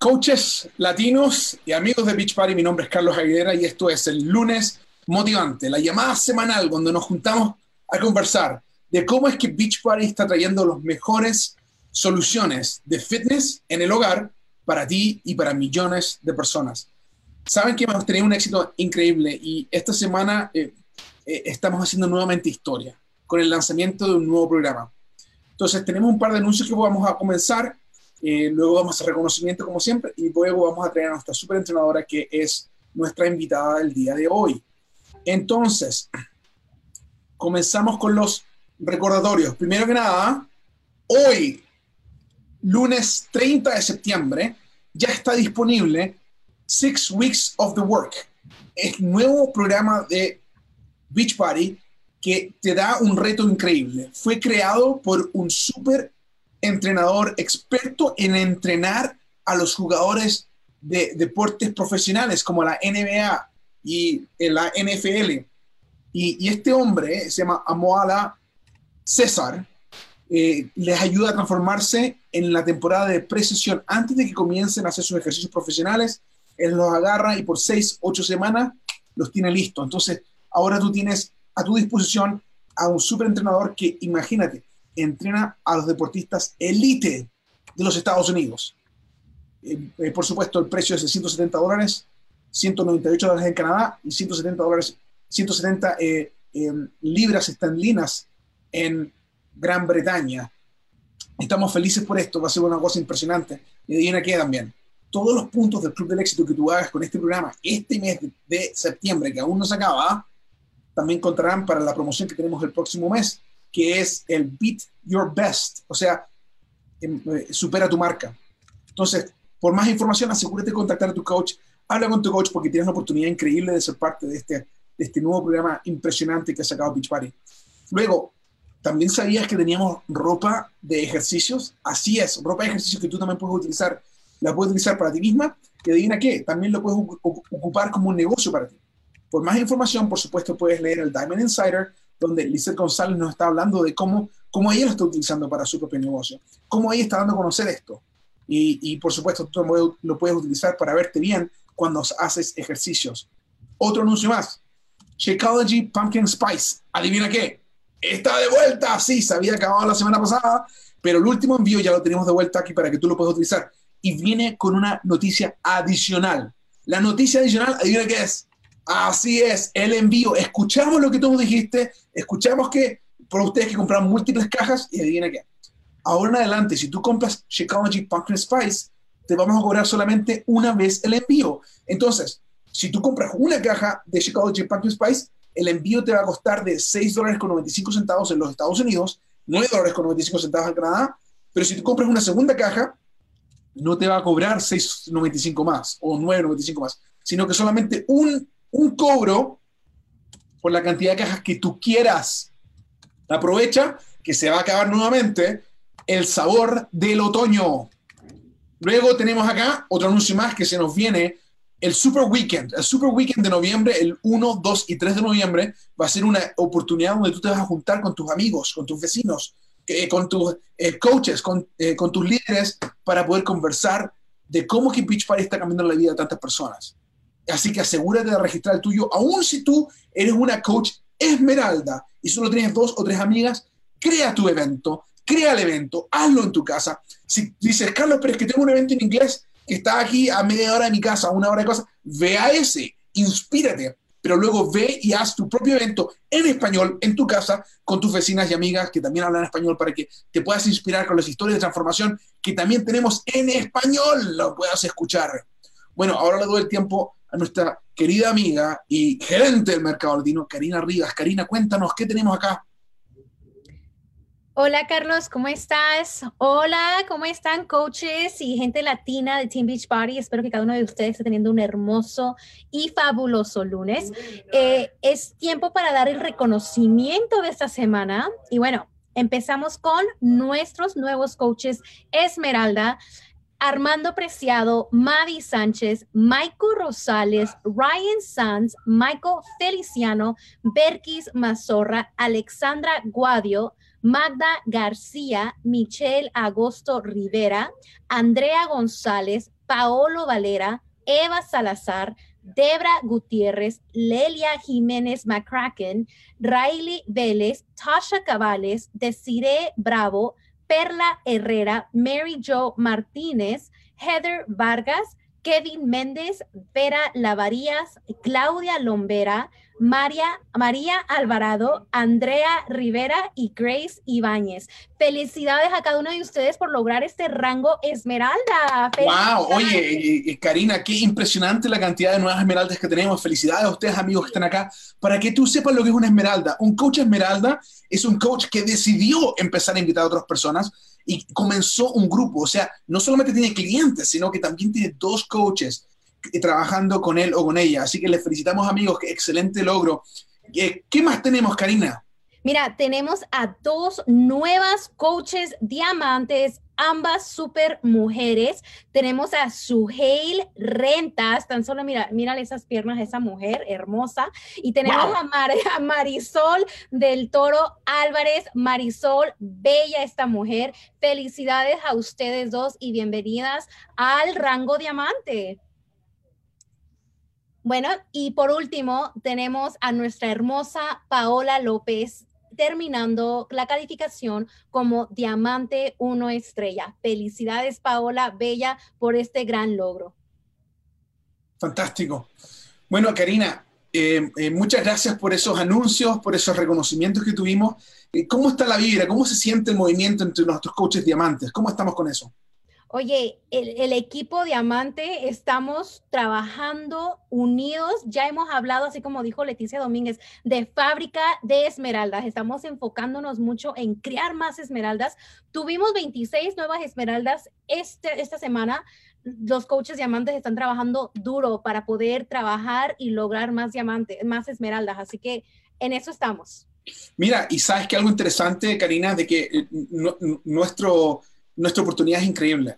Coaches latinos y amigos de Beach Party, mi nombre es Carlos Aguilera y esto es el lunes motivante, la llamada semanal donde nos juntamos a conversar de cómo es que Beach Party está trayendo las mejores soluciones de fitness en el hogar para ti y para millones de personas. Saben que hemos tenido un éxito increíble y esta semana eh, eh, estamos haciendo nuevamente historia con el lanzamiento de un nuevo programa. Entonces tenemos un par de anuncios que vamos a comenzar eh, luego vamos a reconocimiento como siempre y luego vamos a traer a nuestra super entrenadora que es nuestra invitada del día de hoy. Entonces, comenzamos con los recordatorios. Primero que nada, hoy, lunes 30 de septiembre, ya está disponible Six Weeks of the Work, el nuevo programa de Beach Party que te da un reto increíble. Fue creado por un super entrenador experto en entrenar a los jugadores de deportes profesionales como la NBA y la NFL. Y, este hombre se llama Amoala César, eh, les ayuda a transformarse en la temporada de precisión antes de que comiencen a hacer sus ejercicios profesionales. Él los agarra y por seis, ocho semanas los tiene listos. Entonces, ahora tú tienes a tu disposición a un superentrenador que, imagínate, entrena a los deportistas elite de los Estados Unidos. Eh, eh, por supuesto, el precio es de 170 dólares, 198 dólares en Canadá y 170 dólares, 170 eh, libras estanlinas en Gran Bretaña. Estamos felices por esto, va a ser una cosa impresionante. Y de ahí también. Todos los puntos del Club del Éxito que tú hagas con este programa este mes de septiembre, que aún no se acaba, también contarán para la promoción que tenemos el próximo mes que es el Beat Your Best, o sea, em, eh, supera tu marca. Entonces, por más información, asegúrate de contactar a tu coach, habla con tu coach porque tienes una oportunidad increíble de ser parte de este, este nuevo programa impresionante que ha sacado Beach Party. Luego, ¿también sabías que teníamos ropa de ejercicios? Así es, ropa de ejercicios que tú también puedes utilizar. La puedes utilizar para ti misma y adivina qué, también lo puedes ocupar como un negocio para ti. Por más información, por supuesto, puedes leer el Diamond Insider, donde Lizeth González nos está hablando de cómo, cómo ella lo está utilizando para su propio negocio, cómo ella está dando a conocer esto. Y, y por supuesto, tú lo puedes utilizar para verte bien cuando haces ejercicios. Otro anuncio más. Shakeology Pumpkin Spice. ¿Adivina qué? Está de vuelta. Sí, se había acabado la semana pasada, pero el último envío ya lo tenemos de vuelta aquí para que tú lo puedas utilizar. Y viene con una noticia adicional. La noticia adicional, adivina qué es. Así es, el envío. Escuchamos lo que tú dijiste, escuchamos que por ustedes que compraron múltiples cajas y adivina qué. Ahora en adelante, si tú compras Shakeology Pumpkin Spice, te vamos a cobrar solamente una vez el envío. Entonces, si tú compras una caja de Shakeology Pumpkin Spice, el envío te va a costar de 6 dólares con 95 centavos en los Estados Unidos, 9 dólares con 95 centavos en Canadá, pero si tú compras una segunda caja, no te va a cobrar 6.95 más o 9.95 más, sino que solamente un un cobro por la cantidad de cajas que tú quieras. Aprovecha que se va a acabar nuevamente el sabor del otoño. Luego tenemos acá otro anuncio más que se nos viene, el Super Weekend. El Super Weekend de noviembre, el 1, 2 y 3 de noviembre, va a ser una oportunidad donde tú te vas a juntar con tus amigos, con tus vecinos, con tus eh, coaches, con, eh, con, tus líderes, para poder conversar de cómo que Beach Party está cambiando la vida de tantas personas. Así que asegúrate de registrar el tuyo, aun si tú eres una coach esmeralda y solo tienes dos o tres amigas, crea tu evento, crea el evento, hazlo en tu casa. Si dices, Carlos, pero es que tengo un evento en inglés que está aquí a media hora de mi casa, una hora de cosa, ve a ese, inspírate, pero luego ve y haz tu propio evento en español en tu casa con tus vecinas y amigas que también hablan español para que te puedas inspirar con las historias de transformación que también tenemos en español, lo puedas escuchar. Bueno, ahora le doy el tiempo a nuestra querida amiga y gerente del mercado latino, Karina Rivas. Karina, cuéntanos, ¿qué tenemos acá? Hola Carlos, ¿cómo estás? Hola, ¿cómo están coaches y gente latina de Team Beach Party? Espero que cada uno de ustedes esté teniendo un hermoso y fabuloso lunes. Eh, es tiempo para dar el reconocimiento de esta semana y bueno, empezamos con nuestros nuevos coaches Esmeralda. Armando Preciado, Mavi Sánchez, Michael Rosales, Ryan Sanz, Michael Feliciano, Berkis Mazorra, Alexandra Guadio, Magda García, Michelle Agosto Rivera, Andrea González, Paolo Valera, Eva Salazar, Debra Gutiérrez, Lelia Jiménez McCracken, Riley Vélez, Tasha Cabales, Desiree Bravo, Perla Herrera, Mary Jo Martínez, Heather Vargas, Kevin Méndez, Vera Lavarías, Claudia Lombera, María, María Alvarado, Andrea Rivera y Grace Ibáñez. Felicidades a cada uno de ustedes por lograr este rango esmeralda. ¡Wow! Oye, Karina, qué impresionante la cantidad de nuevas esmeraldas que tenemos. Felicidades a ustedes, amigos que están acá. Para que tú sepas lo que es una esmeralda, un coach esmeralda es un coach que decidió empezar a invitar a otras personas y comenzó un grupo. O sea, no solamente tiene clientes, sino que también tiene dos coaches trabajando con él o con ella. Así que les felicitamos amigos, qué excelente logro. Eh, ¿Qué más tenemos, Karina? Mira, tenemos a dos nuevas coaches diamantes, ambas super mujeres. Tenemos a Suheil Rentas, tan solo mira, mira esas piernas de esa mujer hermosa. Y tenemos a, a, Marisol del Toro Álvarez. Marisol, bella esta mujer. Felicidades a ustedes dos y bienvenidas al rango diamante. Bueno, y por último, tenemos a nuestra hermosa Paola López terminando la calificación como Diamante 1 estrella. Felicidades, Paola, bella, por este gran logro. Fantástico. Bueno, Karina, eh, eh, muchas gracias por esos anuncios, por esos reconocimientos que tuvimos. Eh, ¿Cómo está la vibra? ¿Cómo se siente el movimiento entre nuestros coaches diamantes? ¿Cómo estamos con eso? Oye, el, equipo Diamante estamos trabajando unidos. Ya hemos hablado, así como dijo Leticia Domínguez, de fábrica de esmeraldas. Estamos enfocándonos mucho en crear más esmeraldas. Tuvimos 26 nuevas esmeraldas este, esta semana. Los coaches diamantes están trabajando duro para poder trabajar y lograr más diamantes, más esmeraldas. Así que en eso estamos. Mira, y sabes que algo interesante, Karina, de que eh, nuestro nuestra oportunidad es increíble.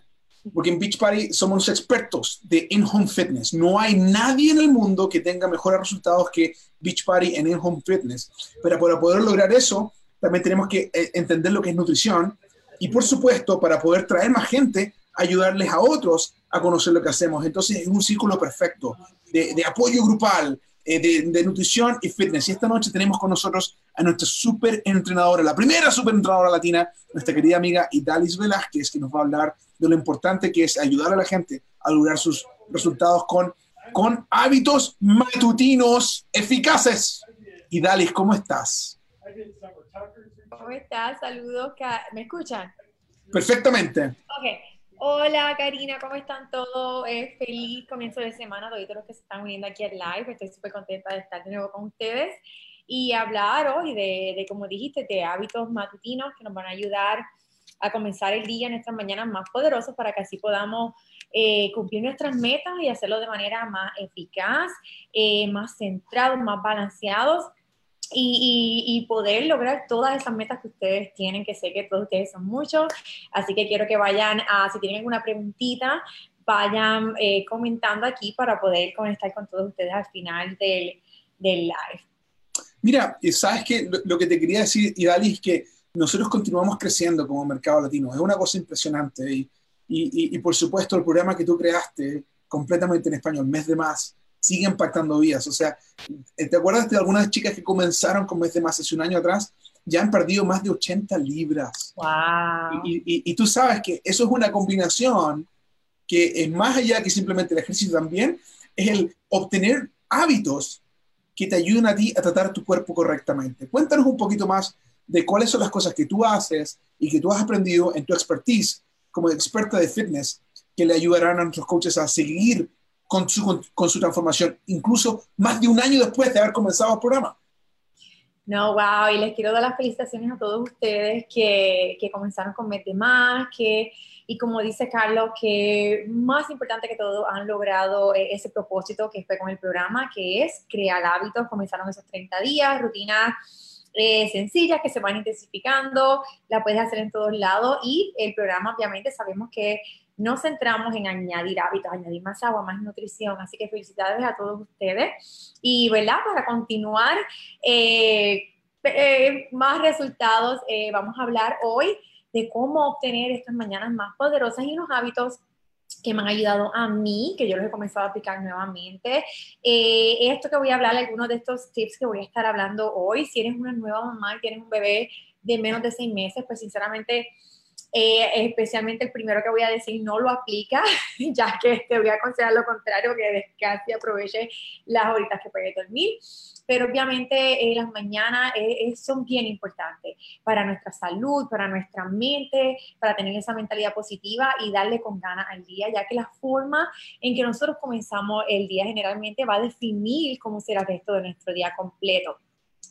Porque en Beach Party somos expertos de in-home fitness. No hay nadie en el mundo que tenga mejores resultados que Beach Party en in-home fitness. Pero para poder lograr eso, también tenemos que eh, entender lo que es nutrición. Y por supuesto, para poder traer más gente, ayudarles a otros a conocer lo que hacemos. Entonces es un círculo perfecto de, de apoyo grupal, eh, de, nutrición y fitness. Y esta noche tenemos con nosotros a nuestra super entrenadora, la primera super entrenadora latina, nuestra querida amiga Idalis Velázquez, que nos va a hablar de lo importante que es ayudar a la gente a lograr sus resultados con, con hábitos matutinos eficaces. Idalis, ¿cómo estás? ¿Cómo estás? Saludos. ¿Me escuchan? Perfectamente. Ok. Hola Karina, ¿cómo están todos? Eh, feliz comienzo de semana, todos los que se están uniendo aquí al live. Estoy súper contenta de estar de nuevo con ustedes y hablar hoy de, de, como dijiste, de hábitos matutinos que nos van a ayudar a comenzar el día, nuestras mañanas más poderosos para que así podamos eh, cumplir nuestras metas y hacerlo de manera más eficaz, eh, más centrados, más balanceados y, poder lograr todas esas metas que ustedes tienen, que sé que todos ustedes son muchos. Así que quiero que vayan a, si tienen alguna preguntita, vayan eh, comentando aquí para poder conectar con todos ustedes al final del, del live. Mira, sabes que lo, que te quería decir, Idali, es que nosotros continuamos creciendo como mercado latino. Es una cosa impresionante. Y, y, y por supuesto, el programa que tú creaste completamente en español, Mes de Más, sigue impactando vidas. O sea, ¿te acuerdas de algunas chicas que comenzaron con mes de más hace un año atrás? Ya han perdido más de 80 libras. Wow. Y, y, tú sabes que eso es una combinación que es más allá que simplemente el ejercicio también, es el obtener hábitos que te ayuden a ti a tratar tu cuerpo correctamente. Cuéntanos un poquito más de cuáles son las cosas que tú haces y que tú has aprendido en tu expertise como experta de fitness que le ayudarán a nuestros coaches a seguir con su, con, su transformación, incluso más de un año después de haber comenzado el programa. No, wow, y les quiero dar las felicitaciones a todos ustedes que, que comenzaron con Mete Más, que, y como dice Carlos, que más importante que todo han logrado eh, ese propósito que fue con el programa, que es crear hábitos, comenzaron esos 30 días, rutinas eh, sencillas que se van intensificando, la puedes hacer en todos lados y el programa obviamente sabemos que nos centramos en añadir hábitos, añadir más agua, más nutrición. Así que felicidades a todos ustedes. Y, ¿verdad? Para continuar eh, eh, más resultados, eh, vamos a hablar hoy de cómo obtener estas mañanas más poderosas y unos hábitos que me han ayudado a mí, que yo los he comenzado a aplicar nuevamente. Esto que voy a hablar, algunos de estos tips que voy a estar hablando hoy, si eres una nueva mamá y tienes un bebé de menos de seis meses, pues sinceramente, eh, especialmente el primero que voy a decir no lo aplica, ya que te voy a aconsejar lo contrario, que descanse y aproveche las horitas que puede dormir pero obviamente eh, las mañanas eh, son bien importantes para nuestra salud, para nuestra mente, para tener esa mentalidad positiva y darle con ganas al día, ya que la forma en que nosotros comenzamos el día generalmente va a definir cómo será el resto de nuestro día completo.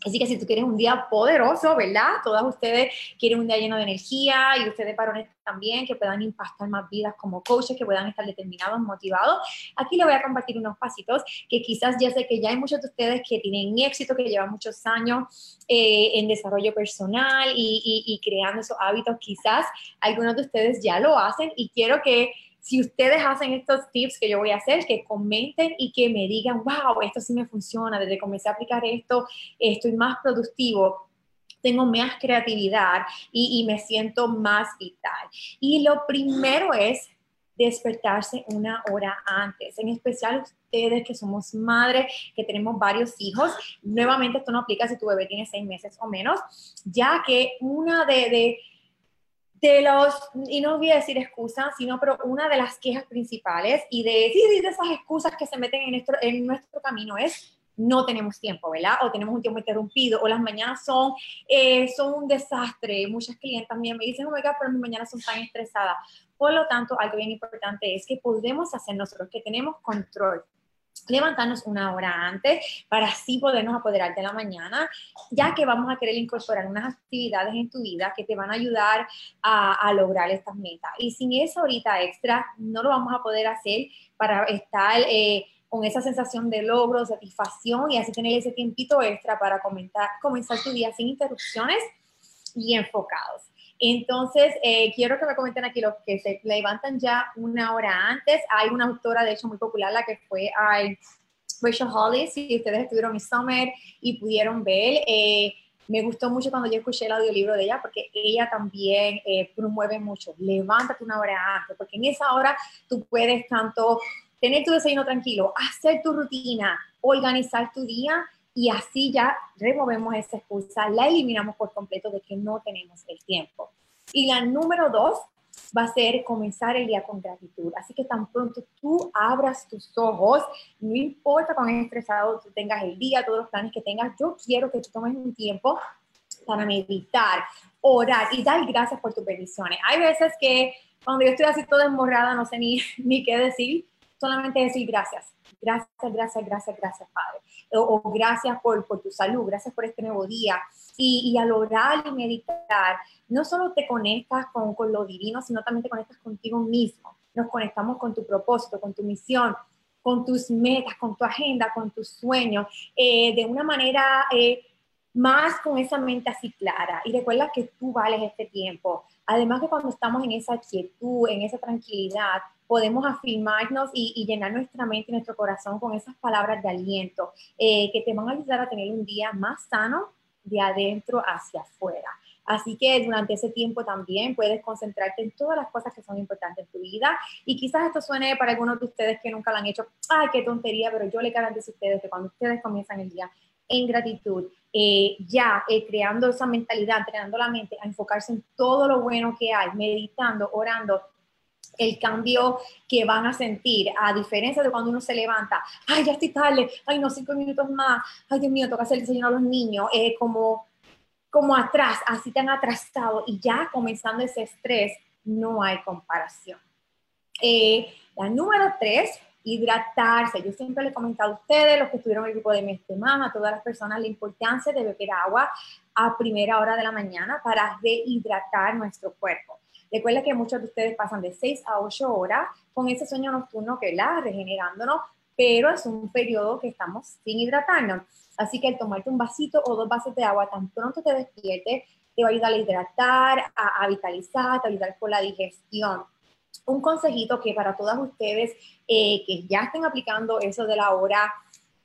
Así que si tú quieres un día poderoso, ¿verdad? Todas ustedes quieren un día lleno de energía y ustedes varones también que puedan impactar más vidas como coaches, que puedan estar determinados, motivados. Aquí les voy a compartir unos pasitos que quizás ya sé que ya hay muchos de ustedes que tienen éxito, que llevan muchos años eh, en desarrollo personal y, y creando esos hábitos. Quizás algunos de ustedes ya lo hacen y quiero que si ustedes hacen estos tips que yo voy a hacer, que comenten y que me digan, wow, esto sí me funciona, desde que comencé a aplicar esto, estoy más productivo, tengo más creatividad y, me siento más vital. Y lo primero es despertarse una hora antes, en especial ustedes que somos madres, que tenemos varios hijos. Nuevamente, esto no aplica si tu bebé tiene seis meses o menos, ya que una de de los, y no voy a decir excusas, sino pero una de las quejas principales y de, de esas excusas que se meten en nuestro, en nuestro camino es no tenemos tiempo, ¿verdad? O tenemos un tiempo interrumpido, o las mañanas son, eh, son un desastre. Muchas clientes también me dicen, God, pero mis mañanas son tan estresadas. Por lo tanto, algo bien importante es que podemos hacer nosotros, que tenemos control levantarnos una hora antes para así podernos apoderar de la mañana, ya que vamos a querer incorporar unas actividades en tu vida que te van a ayudar a, lograr estas metas. Y sin esa horita extra, no lo vamos a poder hacer para estar eh, con esa sensación de logro, satisfacción y así tener ese tiempito extra para comenzar tu día sin interrupciones y enfocados. Entonces, eh, quiero que me comenten aquí los que se levantan ya una hora antes. Hay una autora, de hecho, muy popular, la que fue Rachel Hollis, si ustedes estuvieron en Summer y pudieron ver. Eh, me gustó mucho cuando yo escuché el audiolibro de ella porque ella también eh, promueve mucho. Levántate una hora antes, porque en esa hora tú puedes tanto tener tu desayuno tranquilo, hacer tu rutina, organizar tu día y así ya removemos esa excusa, la eliminamos por completo de que no tenemos el tiempo. Y la número dos va a ser comenzar el día con gratitud. Así que tan pronto tú abras tus ojos, no importa cuán estresado tú tengas el día, todos los planes que tengas, yo quiero que tú tomes un tiempo para meditar, orar y dar gracias por tus bendiciones. Hay veces que cuando yo estoy así toda desmorrada, no sé ni, ni qué decir, solamente decir gracias Gracias, gracias, gracias, gracias, Padre. O, gracias por, por, tu salud, gracias por este nuevo día. Y, y, al orar y meditar, no solo te conectas con, con lo divino, sino también te conectas contigo mismo. Nos conectamos con tu propósito, con tu misión, con tus metas, con tu agenda, con tus sueños, eh, de una manera eh, más con esa mente así clara. Y recuerda que tú vales este tiempo. Además que cuando estamos en esa quietud, en esa tranquilidad, podemos afirmarnos y, llenar nuestra mente y nuestro corazón con esas palabras de aliento eh, que te van a ayudar a tener un día más sano de adentro hacia afuera. Así que durante ese tiempo también puedes concentrarte en todas las cosas que son importantes en tu vida. Y quizás esto suene para algunos de ustedes que nunca lo han hecho, ay, qué tontería, pero yo le garantizo a ustedes que cuando ustedes comienzan el día en gratitud, eh, ya eh, creando esa mentalidad, entrenando la mente a enfocarse en todo lo bueno que hay, meditando, orando, el cambio que van a sentir, a diferencia de cuando uno se levanta, ay, ya estoy tarde, ay, no, cinco minutos más, ay, Dios mío, toca hacer el desayuno a los niños, eh, como, como atrás, así tan atrasado, y ya comenzando ese estrés, no hay comparación. Eh, la número tres, hidratarse. Yo siempre le he comentado a ustedes, los que estuvieron en el grupo de mi estimada, a todas las personas, la importancia de beber agua a primera hora de la mañana para rehidratar nuestro cuerpo. Recuerda que muchos de ustedes pasan de 6 a 8 horas con ese sueño nocturno que la regenerándonos, pero es un periodo que estamos sin hidratarnos. Así que el tomarte un vasito o dos vasos de agua tan pronto te despiertes, te va a ayudar a hidratar, a, vitalizar, te va a ayudar con la digestión. Un consejito que para todas ustedes eh, que ya estén aplicando eso de la hora,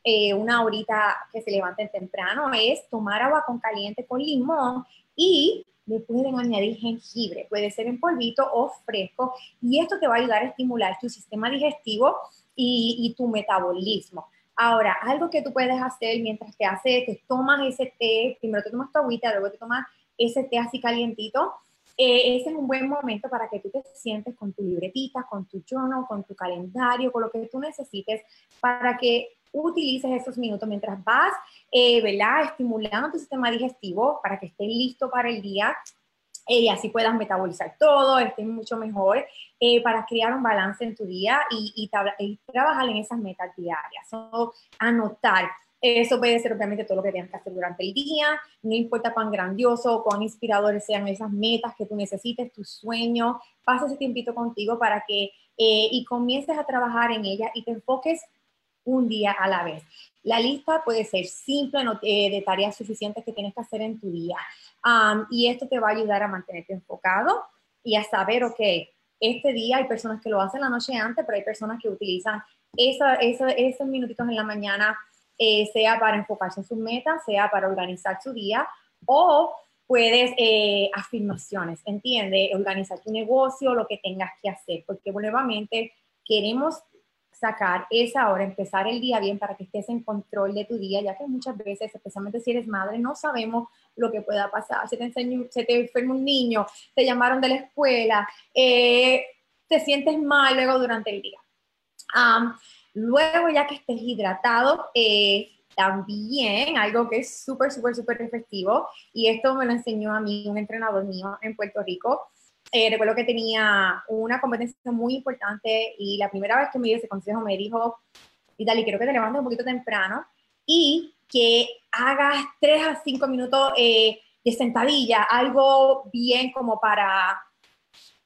eh, una horita que se levanten temprano, es tomar agua con caliente con limón y le pueden añadir jengibre, puede ser en polvito o fresco, y esto te va a ayudar a estimular tu sistema digestivo y, tu metabolismo. Ahora, algo que tú puedes hacer mientras te haces, te tomas ese té, primero te tomas tu agüita, luego te tomas ese té así calientito, eh, ese es un buen momento para que tú te sientes con tu libretita, con tu journal, con tu calendario, con lo que tú necesites para que utilices esos minutos mientras vas, eh, ¿verdad? Estimulando tu sistema digestivo para que esté listo para el día eh, y así puedas metabolizar todo, estés mucho mejor eh, para crear un balance en tu día y, y, trabajar en esas metas diarias. anotar. Eso puede ser obviamente todo lo que tienes que hacer durante el día, no importa cuán grandioso o cuán inspiradores sean esas metas que tú necesites, tus sueños, pasa ese tiempito contigo para que y comiences a trabajar en ella y te enfoques un día a la vez. La lista puede ser simple eh, de tareas suficientes que tienes que hacer en tu día. y esto te va a ayudar a mantenerte enfocado y a saber, ok, este día hay personas que lo hacen la noche antes, pero hay personas que utilizan esos minutitos en la mañana, eh, sea para enfocarse en sus metas, sea para organizar su día, o puedes eh, afirmaciones, ¿entiende? Organizar tu negocio, lo que tengas que hacer, porque nuevamente queremos sacar esa hora, empezar el día bien para que estés en control de tu día, ya que muchas veces, especialmente si eres madre, no sabemos lo que pueda pasar. Se te, enseñó, se te enferma un niño, te llamaron de la escuela, eh, te sientes mal luego durante el día. luego, ya que estés hidratado, eh, también algo que es súper, súper, súper efectivo, y esto me lo enseñó a mí un entrenador mío en Puerto Rico, eh, recuerdo que tenía una competencia muy importante y la primera vez que me dio ese consejo me dijo, y tal, y quiero que te levantes un poquito temprano y que hagas tres a cinco minutos eh, de sentadilla, algo bien como para,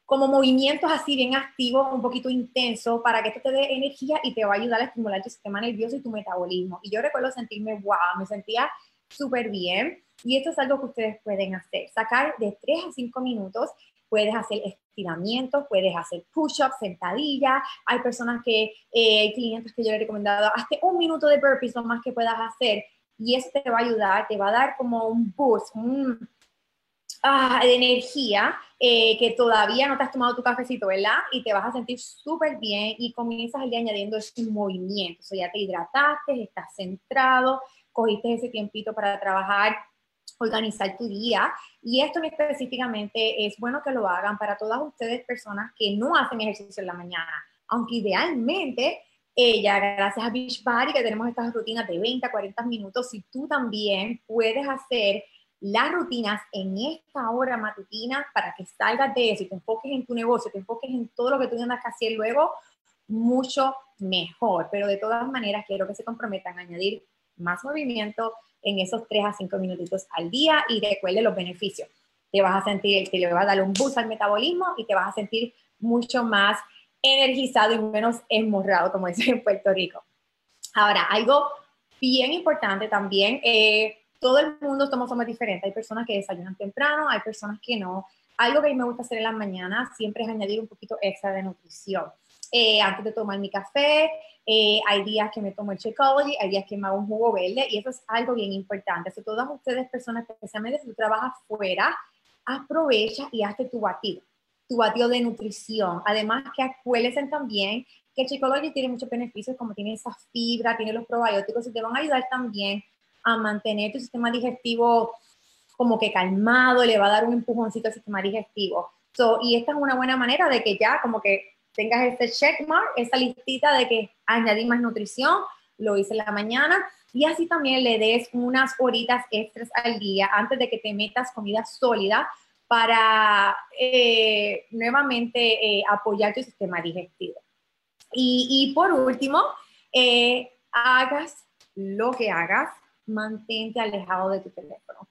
como movimientos así bien activos, un poquito intensos, para que esto te dé energía y te va a ayudar a estimular tu sistema nervioso y tu metabolismo. Y yo recuerdo sentirme, wow, me sentía súper bien. Y esto es algo que ustedes pueden hacer, sacar de tres a cinco minutos puedes hacer estiramientos, puedes hacer push-ups, sentadillas. Hay personas que, eh, clientes que yo le he recomendado, hazte un minuto de burpees lo más que puedas hacer y eso te va a ayudar, te va a dar como un boost, un, ah, de energía eh, que todavía no te has tomado tu cafecito, ¿verdad? Y te vas a sentir súper bien y comienzas el día añadiendo ese movimiento. O sea, ya te hidrataste, estás centrado, cogiste ese tiempito para trabajar organizar tu día. Y esto específicamente es bueno que lo hagan para todas ustedes personas que no hacen ejercicio en la mañana, aunque idealmente ella, gracias a Beachbody, que tenemos estas rutinas de 20 a 40 minutos, si tú también puedes hacer las rutinas en esta hora matutina para que salgas de eso y te enfoques en tu negocio, te enfoques en todo lo que tú tengas que hacer luego, mucho mejor. Pero de todas maneras, quiero que se comprometan a añadir más movimiento, en esos 3 a 5 minutitos al día y recuerde los beneficios. Te vas a sentir, que le va a dar un boost al metabolismo y te vas a sentir mucho más energizado y menos esmorrado, como dicen en Puerto Rico. Ahora, algo bien importante también, eh, todo el mundo somos, somos diferentes. Hay personas que desayunan temprano, hay personas que no. Algo que a mí me gusta hacer en las mañanas siempre es añadir un poquito extra de nutrición. Eh, antes de tomar mi café, eh, hay días que me tomo el Shakeology, hay días que me hago un jugo verde y eso es algo bien importante. Si todas ustedes, personas, especialmente si tú trabajas fuera, aprovecha y hazte tu batido, tu batido de nutrición. Además que acuérdense también que el tiene muchos beneficios como tiene esa fibra, tiene los probióticos y te van a ayudar también a mantener tu sistema digestivo como que calmado, le va a dar un empujoncito al sistema digestivo. y esta es una buena manera de que ya como que tengas ese checkmark, esa listita de que añadí más nutrición, lo hice en la mañana, y así también le des unas horitas extras al día antes de que te metas comida sólida para eh, nuevamente eh, apoyar tu sistema digestivo. Y, por último, eh, hagas lo que hagas, mantente alejado de tu teléfono.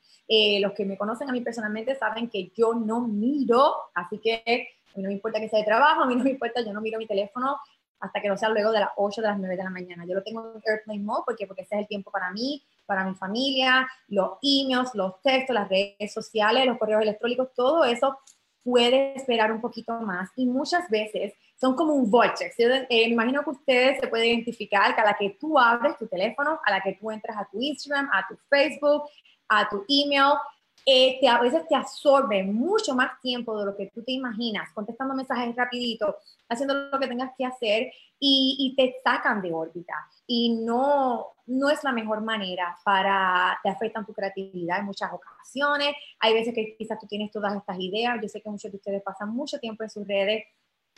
los que me conocen a mí personalmente saben que yo no miro, así que a mí no me importa que sea de trabajo, a mí no me importa, yo no miro mi teléfono hasta que no sea luego de las 8 de las 9 de la mañana. Yo lo tengo en Airplane Mode porque, porque ese es el tiempo para mí, para mi familia, los emails, los textos, las redes sociales, los correos electrónicos, todo eso puede esperar un poquito más y muchas veces son como un vortex. Yo, eh, imagino que ustedes se pueden identificar que a la que tú abres tu teléfono, a la que tú entras a tu Instagram, a tu Facebook, a tu email, eh, te, a veces te absorbe mucho más tiempo de lo que tú te imaginas, contestando mensajes rapidito, haciendo lo que tengas que hacer y, te sacan de órbita. Y no, no es la mejor manera para, te afectan tu creatividad en muchas ocasiones. Hay veces que quizás tú tienes todas estas ideas. Yo sé que muchos de ustedes pasan mucho tiempo en sus redes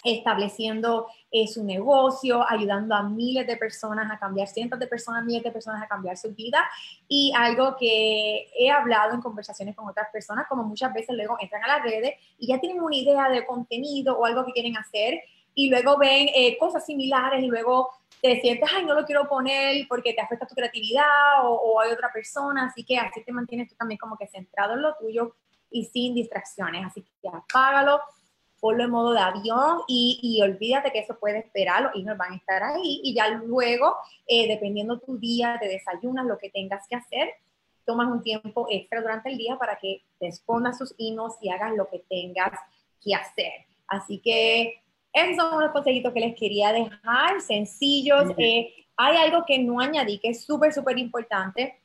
estableciendo eh, su negocio, ayudando a miles de personas a cambiar, cientos de personas, miles de personas a cambiar su vida. Y algo que he hablado en conversaciones con otras personas, como muchas veces luego entran a las redes y ya tienen una idea de contenido o algo que quieren hacer y luego ven eh, cosas similares y luego te sientes, ay, no lo quiero poner porque te afecta tu creatividad o, o hay otra persona, así que así te mantienes tú también como que centrado en lo tuyo y sin distracciones, así que apágalo ponlo en modo de avión y, y, olvídate que eso puede esperar, los emails van a estar ahí y ya luego, eh, dependiendo tu día, te desayunas, lo que tengas que hacer, tomas un tiempo extra durante el día para que respondas sus emails y hagas lo que tengas que hacer. Así que esos son unos consejitos que les quería dejar, sencillos. Eh, hay algo que no añadí, que es súper, súper importante,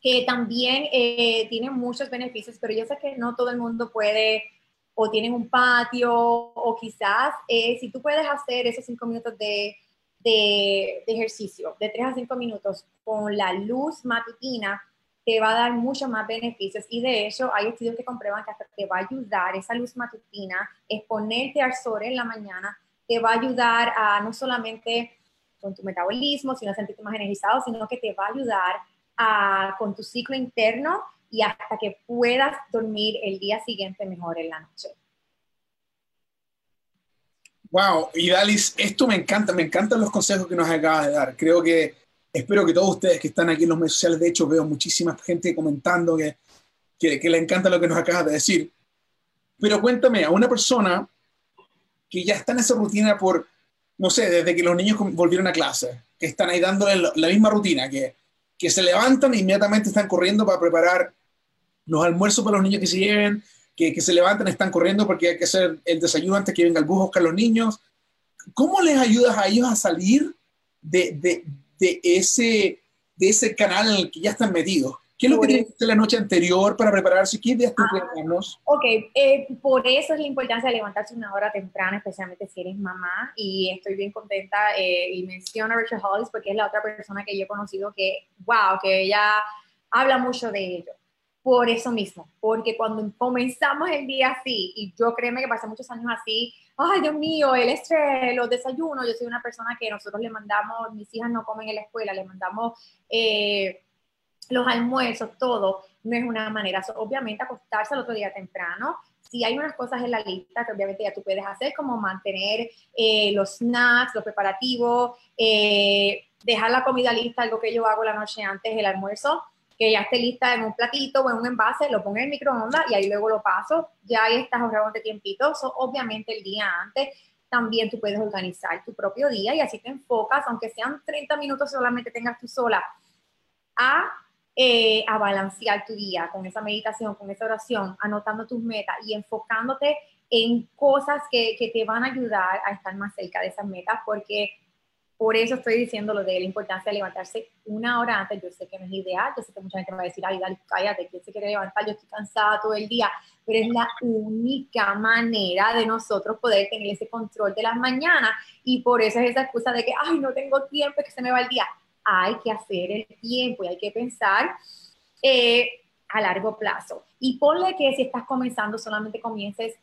que también eh, tiene muchos beneficios, pero yo sé que no todo el mundo puede o tienen un patio, o quizás eh, si tú puedes hacer esos cinco minutos de, de, ejercicio, de tres a cinco minutos con la luz matutina, te va a dar muchos más beneficios. Y de hecho, hay estudios que comprueban que hasta te va a ayudar esa luz matutina, exponerte al sol en la mañana, te va a ayudar a no solamente con tu metabolismo, sino a sentirte más energizado, sino que te va a ayudar a, con tu ciclo interno y hasta que puedas dormir el día siguiente mejor en la noche. Wow, y Dalis, esto me encanta, me encantan los consejos que nos acabas de dar. Creo que, espero que todos ustedes que están aquí en los medios sociales, de hecho veo muchísima gente comentando que, que, le encanta lo que nos acabas de decir. Pero cuéntame, a una persona que ya está en esa rutina por, no sé, desde que los niños volvieron a clase, que están ahí dándole la misma rutina, que, que se levantan e inmediatamente están corriendo para preparar los almuerzos para los niños que se lleven, que, que, se levantan, están corriendo porque hay que hacer el desayuno antes que venga el bus a buscar los niños. ¿Cómo les ayudas a ellos a salir de, de, de, ese, de ese canal en el que ya están metidos? ¿Qué es lo que tienen que la noche anterior para prepararse? ¿Qué ideas tú ah, Ok, eh, por eso es la importancia de levantarse una hora temprana, especialmente si eres mamá. Y estoy bien contenta eh, y menciono a Rachel Hollis porque es la otra persona que yo he conocido que, wow, que ella habla mucho de ello por eso mismo, porque cuando comenzamos el día así, y yo créeme que pasé muchos años así, ay Dios mío, el estrés, los desayunos, yo soy una persona que nosotros le mandamos, mis hijas no comen en la escuela, le mandamos eh, los almuerzos, todo, no es una manera, obviamente acostarse el otro día temprano, si hay unas cosas en la lista que obviamente ya tú puedes hacer, como mantener eh, los snacks, los preparativos, eh, dejar la comida lista, algo que yo hago la noche antes del almuerzo, que ya esté lista en un platito o en un envase, lo pongo en el microondas y ahí luego lo paso, ya ahí estás ahorrando tiempito. So, obviamente el día antes también tú puedes organizar tu propio día y así te enfocas, aunque sean 30 minutos solamente tengas tú sola, a, eh, a balancear tu día con esa meditación, con esa oración, anotando tus metas y enfocándote en cosas que, que te van a ayudar a estar más cerca de esas metas, porque por eso estoy diciendo lo de la importancia de levantarse una hora antes. Yo sé que no es ideal, yo sé que mucha gente me va a decir, ay, dale, cállate, ¿quién se quiere levantar? Yo estoy cansada todo el día, pero es la única manera de nosotros poder tener ese control de las mañanas y por eso es esa excusa de que, ay, no tengo tiempo, que se me va el día. Hay que hacer el tiempo y hay que pensar eh, a largo plazo. Y ponle que si estás comenzando, solamente comiences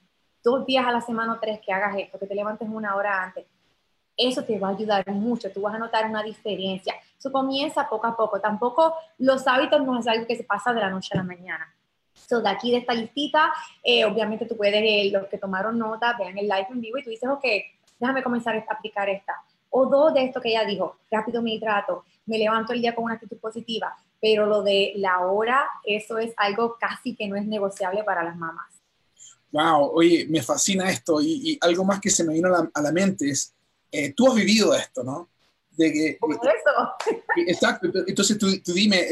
dos días a la semana o tres que hagas esto, que te levantes una hora antes eso te va a ayudar mucho, tú vas a notar una diferencia. Eso comienza poco a poco. Tampoco los hábitos no es algo que se pasa de la noche a la mañana. So, de aquí de esta listita, eh, obviamente tú puedes, eh, los que tomaron nota, vean el live en vivo y tú dices, ok, déjame comenzar a aplicar esta. O dos de esto que ella dijo, rápido me hidrato, me levanto el día con una actitud positiva, pero lo de la hora, eso es algo casi que no es negociable para las mamás. Wow, oye, me fascina esto y, algo más que se me vino a la, a la mente es, eh, tú has vivido esto, ¿no? De que, Por eso. Exacto, entonces tú, tú dime,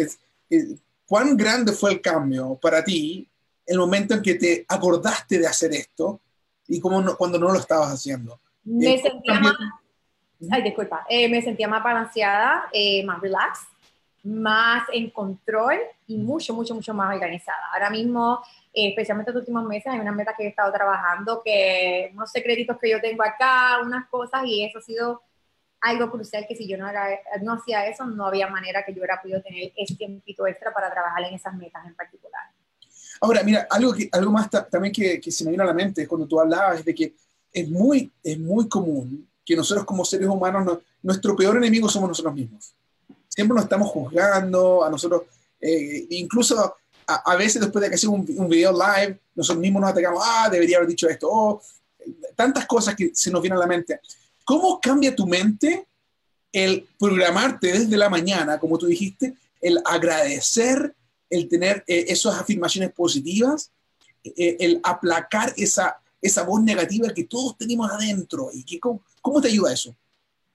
¿cuán grande fue el cambio para ti el momento en que te acordaste de hacer esto y cómo cuando no lo estabas haciendo? Me eh, sentía más, ay, disculpa, eh, me sentía más balanceada, más relax, más en control y mucho, mucho, mucho más organizada. Ahora mismo, eh, especialmente estos últimos meses, hay una meta que he estado trabajando, que unos secretitos que yo tengo acá, unas cosas, y eso ha sido algo crucial que si yo no, no hacía eso, no había manera que yo hubiera podido tener ese tiempito extra para trabajar en esas metas en particular. Ahora, mira, algo, que, algo más también que, que, se me vino a la mente cuando tú hablabas de que es muy, es muy común que nosotros como seres humanos, nuestro peor enemigo somos nosotros mismos. Siempre nos estamos juzgando a nosotros, eh, incluso a, veces después de que hacemos un, un, video live, nosotros mismos nos atacamos, ah, debería haber dicho esto, oh, tantas cosas que se nos vienen a la mente. ¿Cómo cambia tu mente el programarte desde la mañana, como tú dijiste, el agradecer, el tener eh, esas afirmaciones positivas, eh, el aplacar esa, esa voz negativa que todos tenemos adentro? ¿Y que, cómo, cómo, te ayuda eso?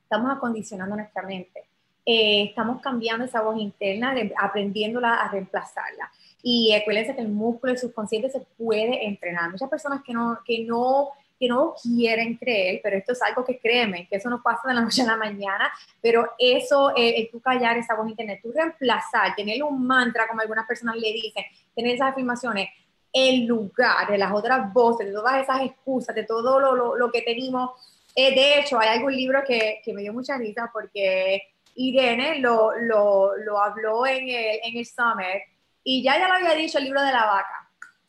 Estamos acondicionando nuestra mente. Eh, estamos cambiando esa voz interna, aprendiéndola a reemplazarla. Y acuérdense que el músculo subconsciente se puede entrenar. Muchas personas que no, que no que no quieren creer, pero esto es algo que créeme, que eso no pasa de la noche a la mañana, pero eso, eh, el tú callar esa voz internet, tú reemplazar, tener un mantra, como algunas personas le dicen, tener esas afirmaciones, en lugar de las otras voces, de todas esas excusas, de todo lo, lo, que tenemos. Eh, de hecho, hay algún libro que, que, me dio mucha risa porque Irene lo, lo, lo habló en el, en el Summer y ya ya lo había dicho el libro de la vaca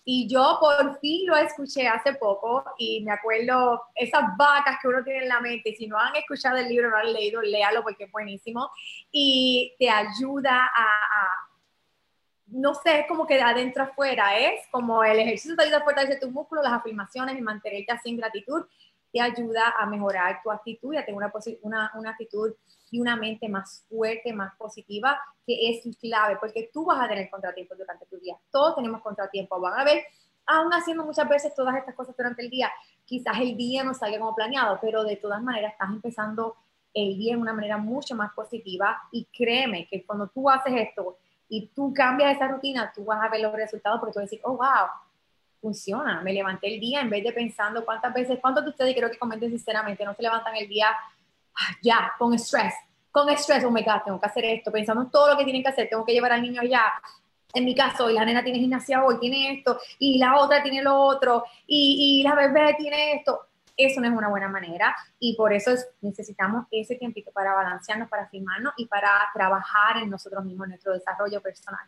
y yo por fin lo escuché hace poco y me acuerdo esas vacas que uno tiene en la mente. Si no han escuchado el libro, no han leído, léalo porque es buenísimo. Y te ayuda a, no sé, es como que de adentro afuera. Es como el ejercicio te ayuda a fortalecer tus músculos, las afirmaciones y mantenerte así en gratitud te ayuda a mejorar tu actitud y a tener una, una, una actitud y una mente más fuerte, más positiva, que es clave, porque tú vas a tener contratiempos durante tu día. Todos tenemos contratiempos. Van a ver, aún haciendo muchas veces todas estas cosas durante el día, quizás el día no salga como planeado, pero de todas maneras estás empezando el día de una manera mucho más positiva y créeme que cuando tú haces esto y tú cambias esa rutina, tú vas a ver los resultados porque tú vas a oh, wow, funciona. Me levanté el día en vez de pensando cuántas veces, cuántos de ustedes, creo que comenten sinceramente, no se levantan el día ya, con estrés, con estrés, oh my God, tengo que hacer esto, pensando en todo lo que tienen que hacer, tengo que llevar al niño allá. En mi caso, y la nena tiene gimnasia hoy, tiene esto, y la otra tiene lo otro, y, y la bebé tiene esto. Eso no es una buena manera y por eso es, necesitamos ese tiempito para balancearnos, para firmarnos y para trabajar en nosotros mismos, en nuestro desarrollo personal.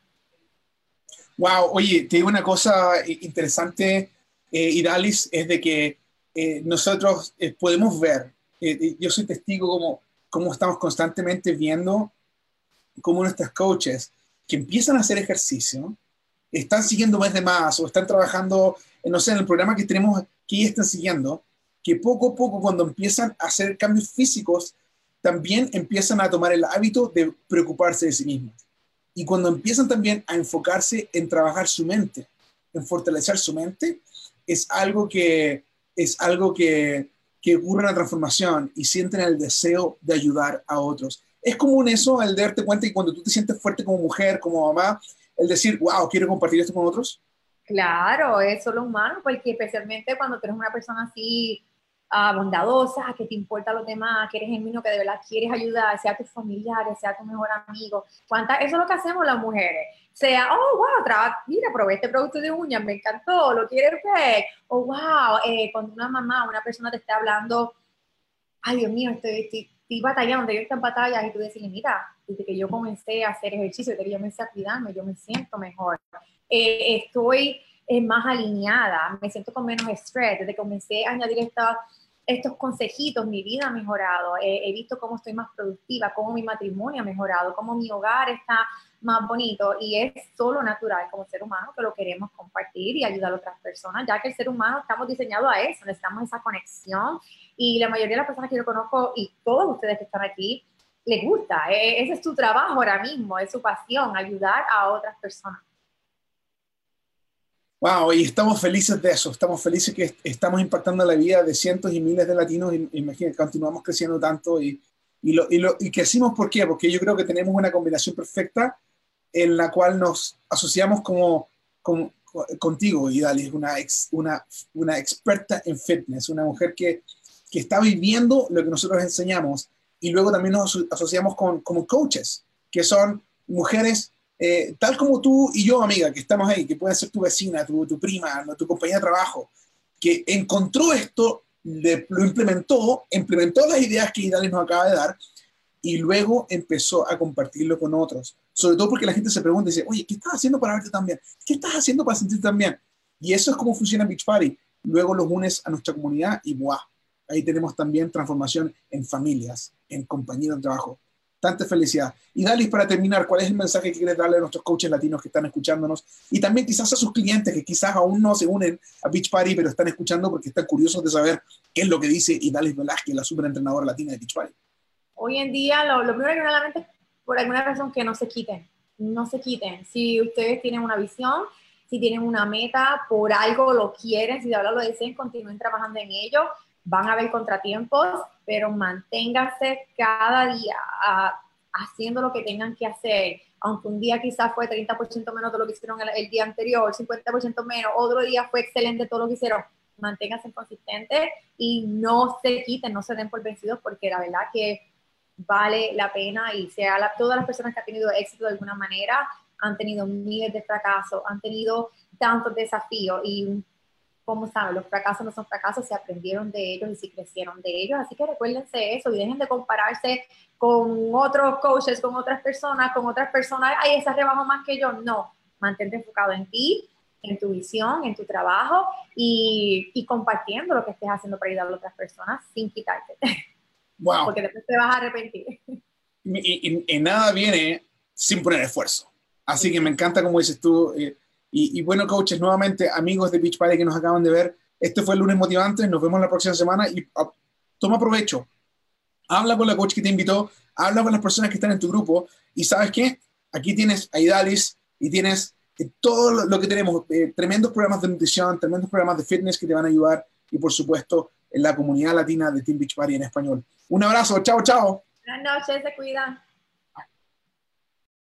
Wow, oye, te digo una cosa interesante, eh, es de que eh, nosotros eh, podemos ver, eh, yo soy testigo como, como estamos constantemente viendo cómo nuestras coaches que empiezan a hacer ejercicio, están siguiendo más de más o están trabajando, no sé, en el programa que tenemos que están siguiendo, que poco a poco cuando empiezan a hacer cambios físicos, también empiezan a tomar el hábito de preocuparse de sí mismos. Y cuando empiezan también a enfocarse en trabajar su mente, en fortalecer su mente, es algo que, es algo que, que ocurre en la transformación y sienten el deseo de ayudar a otros. Es común eso, el darte cuenta y cuando tú te sientes fuerte como mujer, como mamá, el decir, wow, quiero compartir esto con otros. Claro, es solo humano, porque especialmente cuando tienes una persona así uh, bondadosa, que te importa a los demás, que eres genuino, que de verdad quieres ayudar, sea tus familiares, sea tu mejor amigo. ¿Cuánta, eso es lo que hacemos las mujeres. Sea, oh, wow, mira, probé este producto de uñas, me encantó, lo quieres ver. Oh, wow, eh, cuando una mamá, una persona te está hablando, ay, Dios mío, estoy, estoy, batallando, yo estoy en batallas, y tú decís, mira, desde que yo comencé a hacer ejercicio, desde que yo comencé a cuidarme, yo me siento mejor. Eh, estoy eh, más alineada, me siento con menos estrés, desde que comencé a añadir esta estos consejitos, mi vida ha mejorado, he visto cómo estoy más productiva, cómo mi matrimonio ha mejorado, cómo mi hogar está más bonito. Y es solo natural como ser humano que lo queremos compartir y ayudar a otras personas, ya que el ser humano estamos diseñados a eso, necesitamos esa conexión. Y la mayoría de las personas que yo conozco y todos ustedes que están aquí, les gusta, e, ese es su trabajo ahora mismo, es su pasión, ayudar a otras personas. Wow, y estamos felices de eso, estamos felices que estamos impactando la vida de cientos y miles de latinos, imagínate, continuamos creciendo tanto y, y, lo, y, lo, y crecimos, ¿por qué? Porque yo creo que tenemos una combinación perfecta en la cual nos asociamos como, como contigo, Idali, una, ex, una, una experta en fitness, una mujer que, que está viviendo lo que nosotros enseñamos y luego también nos asociamos con como coaches, que son mujeres eh, tal como tú y yo, amiga, que estamos ahí, que puede ser tu vecina, tu, tu prima, tu compañía de trabajo, que encontró esto, lo implementó, implementó las ideas que Idalis nos acaba de dar y luego empezó a compartirlo con otros. Sobre todo porque la gente se pregunta y dice, oye, ¿qué estás haciendo para verte tan bien? ¿Qué estás haciendo para sentirte tan bien? Y eso es como funciona Beach Party. Luego los unes a nuestra comunidad y ¡buah! Ahí tenemos también transformación en familias, en compañeros de trabajo. Tanta felicidad. Y Dalis, para terminar, ¿cuál es el mensaje que quieres darle a nuestros coaches latinos que están escuchándonos? Y también quizás a sus clientes que quizás aún no se unen a Beach Party, pero están escuchando porque están curiosos de saber qué es lo que dice Idalis Velázquez, la superentrenadora latina de Beach Party. Hoy en día, lo, lo primero que me la mente por alguna razón que no se quiten. No se quiten. Si ustedes tienen una visión, si tienen una meta, por algo lo quieren, si de verdad lo desean, continúen trabajando en ello van a haber contratiempos, pero manténgase cada día ah, haciendo lo que tengan que hacer. Aunque un día quizás fue 30% menos de lo que hicieron el, día anterior, 50% menos, otro día fue excelente todo lo que hicieron. Manténganse consistentes y no se quiten, no se den por vencidos, porque la verdad que vale la pena y sea la, todas las personas que han tenido éxito de alguna manera han tenido miles de fracasos, han tenido tantos desafíos y como saben, los fracasos no son fracasos, se aprendieron de ellos y se crecieron de ellos. Así que recuérdense eso y dejen de compararse con otros coaches, con otras personas, con otras personas. Ay, esa rebajo más que yo. No, mantente enfocado en ti, en tu visión, en tu trabajo y, y compartiendo lo que estés haciendo para ayudar a otras personas sin quitarte. Wow. Porque después te vas a arrepentir. Y, y, nada viene sin poner esfuerzo. Así que me encanta como dices tú. Eh, y, bueno, coaches, nuevamente, amigos de Beach Party que nos acaban de ver, este fue el lunes motivante, nos vemos la próxima semana y ah, toma provecho. Habla con la coach que te invitó, habla con las personas que están en tu grupo y sabes qué, aquí tienes a Idalis y tienes eh, todo lo que tenemos, eh, tremendos programas de nutrición, tremendos programas de fitness que te van a ayudar y por supuesto en la comunidad latina de Team Beach Party en español. Un abrazo, chao, chao. Buenas noches, se cuidan.